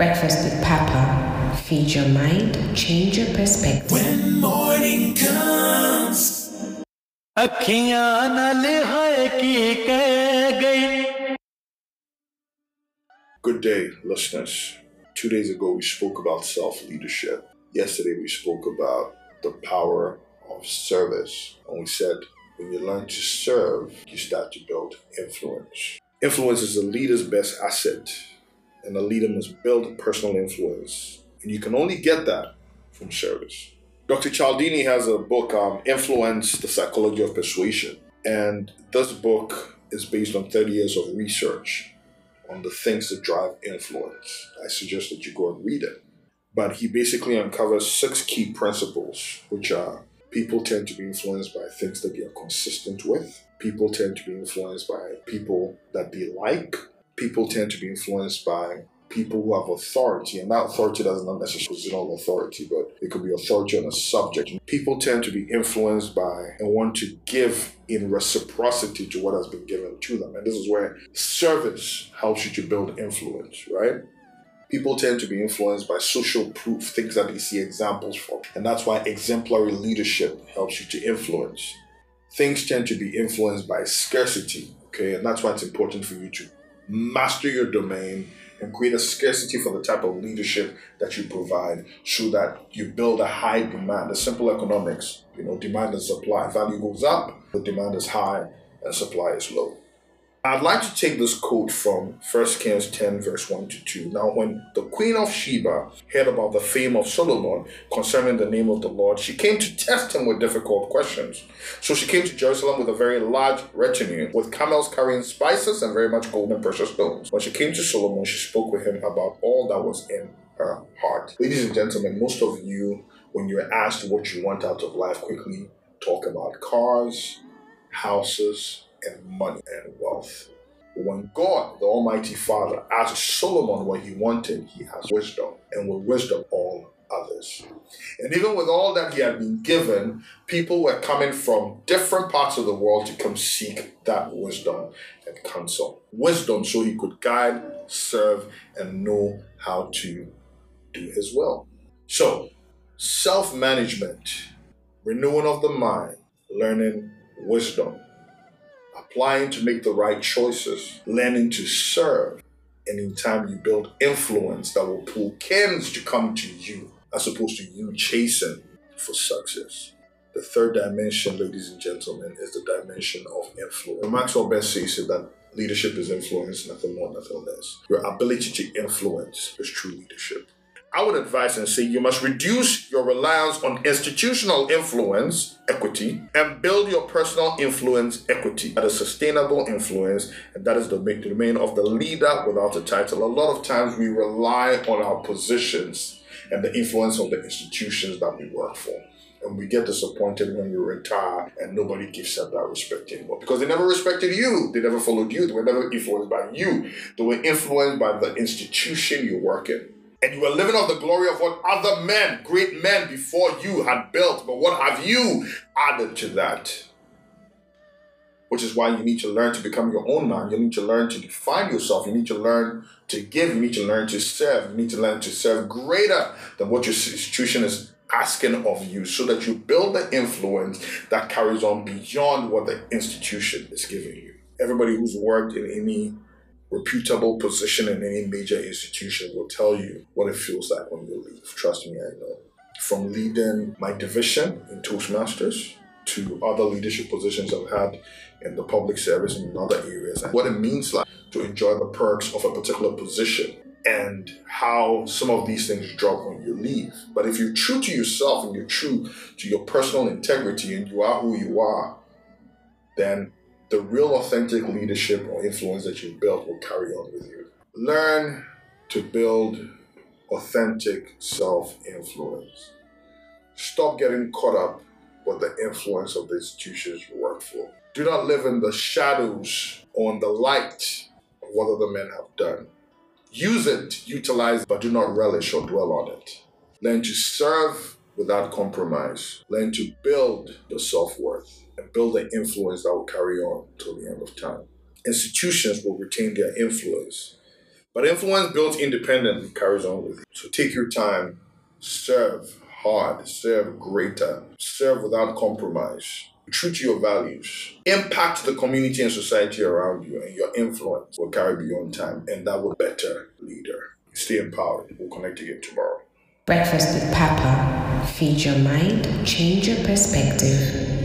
Breakfast with Papa. Feed your mind, change your perspective. When morning comes. अखियां न लिहाए की कह गई Good day, listeners. Two days ago, we spoke about self leadership. Yesterday, we spoke about the power of service. And we said, when you learn to serve, you start to build influence. Influence is a leader's best asset, and a leader must build personal influence. And you can only get that from service. Dr. Cialdini has a book, um, Influence the Psychology of Persuasion. And this book is based on 30 years of research on the things that drive influence. I suggest that you go and read it. But he basically uncovers six key principles, which are people tend to be influenced by things that they are consistent with. People tend to be influenced by people that they like. People tend to be influenced by people who have authority, and that authority does not necessarily positional authority, but it could be authority on a subject. People tend to be influenced by and want to give in reciprocity to what has been given to them. And this is where service helps you to build influence, right? People tend to be influenced by social proof, things that they see examples from. And that's why exemplary leadership helps you to influence. Things tend to be influenced by scarcity, okay? And that's why it's important for you to master your domain and create a scarcity for the type of leadership that you provide so that you build a high demand. The simple economics, you know, demand and supply. Value goes up, the demand is high, and supply is low. I'd like to take this quote from 1 Kings 10, verse 1 to 2. Now, when the queen of Sheba heard about the fame of Solomon concerning the name of the Lord, she came to test him with difficult questions. So she came to Jerusalem with a very large retinue, with camels carrying spices and very much gold and precious stones. When she came to Solomon, she spoke with him about all that was in her heart. Ladies and gentlemen, most of you, when you're asked what you want out of life, quickly talk about cars, houses, and money and wealth. When God, the Almighty Father, asked Solomon what he wanted, he has wisdom, and with wisdom, all others. And even with all that he had been given, people were coming from different parts of the world to come seek that wisdom and counsel. Wisdom so he could guide, serve, and know how to do his will. So, self management, renewing of the mind, learning wisdom, applying to make the right choices, learning to serve, and in time you build influence that will pull kins to come to you as opposed to you chasing for success. The third dimension, ladies and gentlemen, is the dimension of influence. Maxwell Best says that leadership is influence, nothing more, nothing less. Your ability to influence is true leadership. I would advise and say you must reduce your reliance on institutional influence, equity, and build your personal influence, equity. That is a sustainable influence, and that is the domain of the leader without a title. A lot of times we rely on our positions and the influence of the institutions that we work for. And we get disappointed when we retire and nobody gives us that respect anymore. Because they never respected you. They never followed you. They were never influenced by you. They were influenced by the institution you work in and you were living off the glory of what other men, great men before you had built. But what have you added to that? Which is why you need to learn to become your own man. You need to learn to define yourself. You need to learn to give. You need to learn to serve. You need to learn to serve greater than what your institution is asking of you so that you build the influence that carries on beyond what the institution is giving you. Everybody who's worked in any reputable position in any major institution will tell you what it feels like when you leave. Trust me, I know. From leading my division in Toastmasters to other leadership positions I've had in the public service and in other areas, what it means like to enjoy the perks of a particular position and how some of these things drop when you leave. But if you're true to yourself and you're true to your personal integrity and you are who you are, then the real authentic leadership or influence that you built will carry on with you. Learn to build authentic self influence. Stop getting caught up with the influence of the institutions you work for. Do not live in the shadows or in the light of what other men have done. Use it, utilize but do not relish or dwell on it. Learn to serve without compromise. Learn to build your self worth and build an influence that will carry on till the end of time. Institutions will retain their influence, But influence built independently carries on with you. So take your time, serve hard, serve greater, serve without compromise. True to your values, impact the community and society around you, and your influence will carry beyond time, and that will better leader. Stay empowered. We'll connect again tomorrow. Breakfast with Papa. Feed your mind, change your perspective.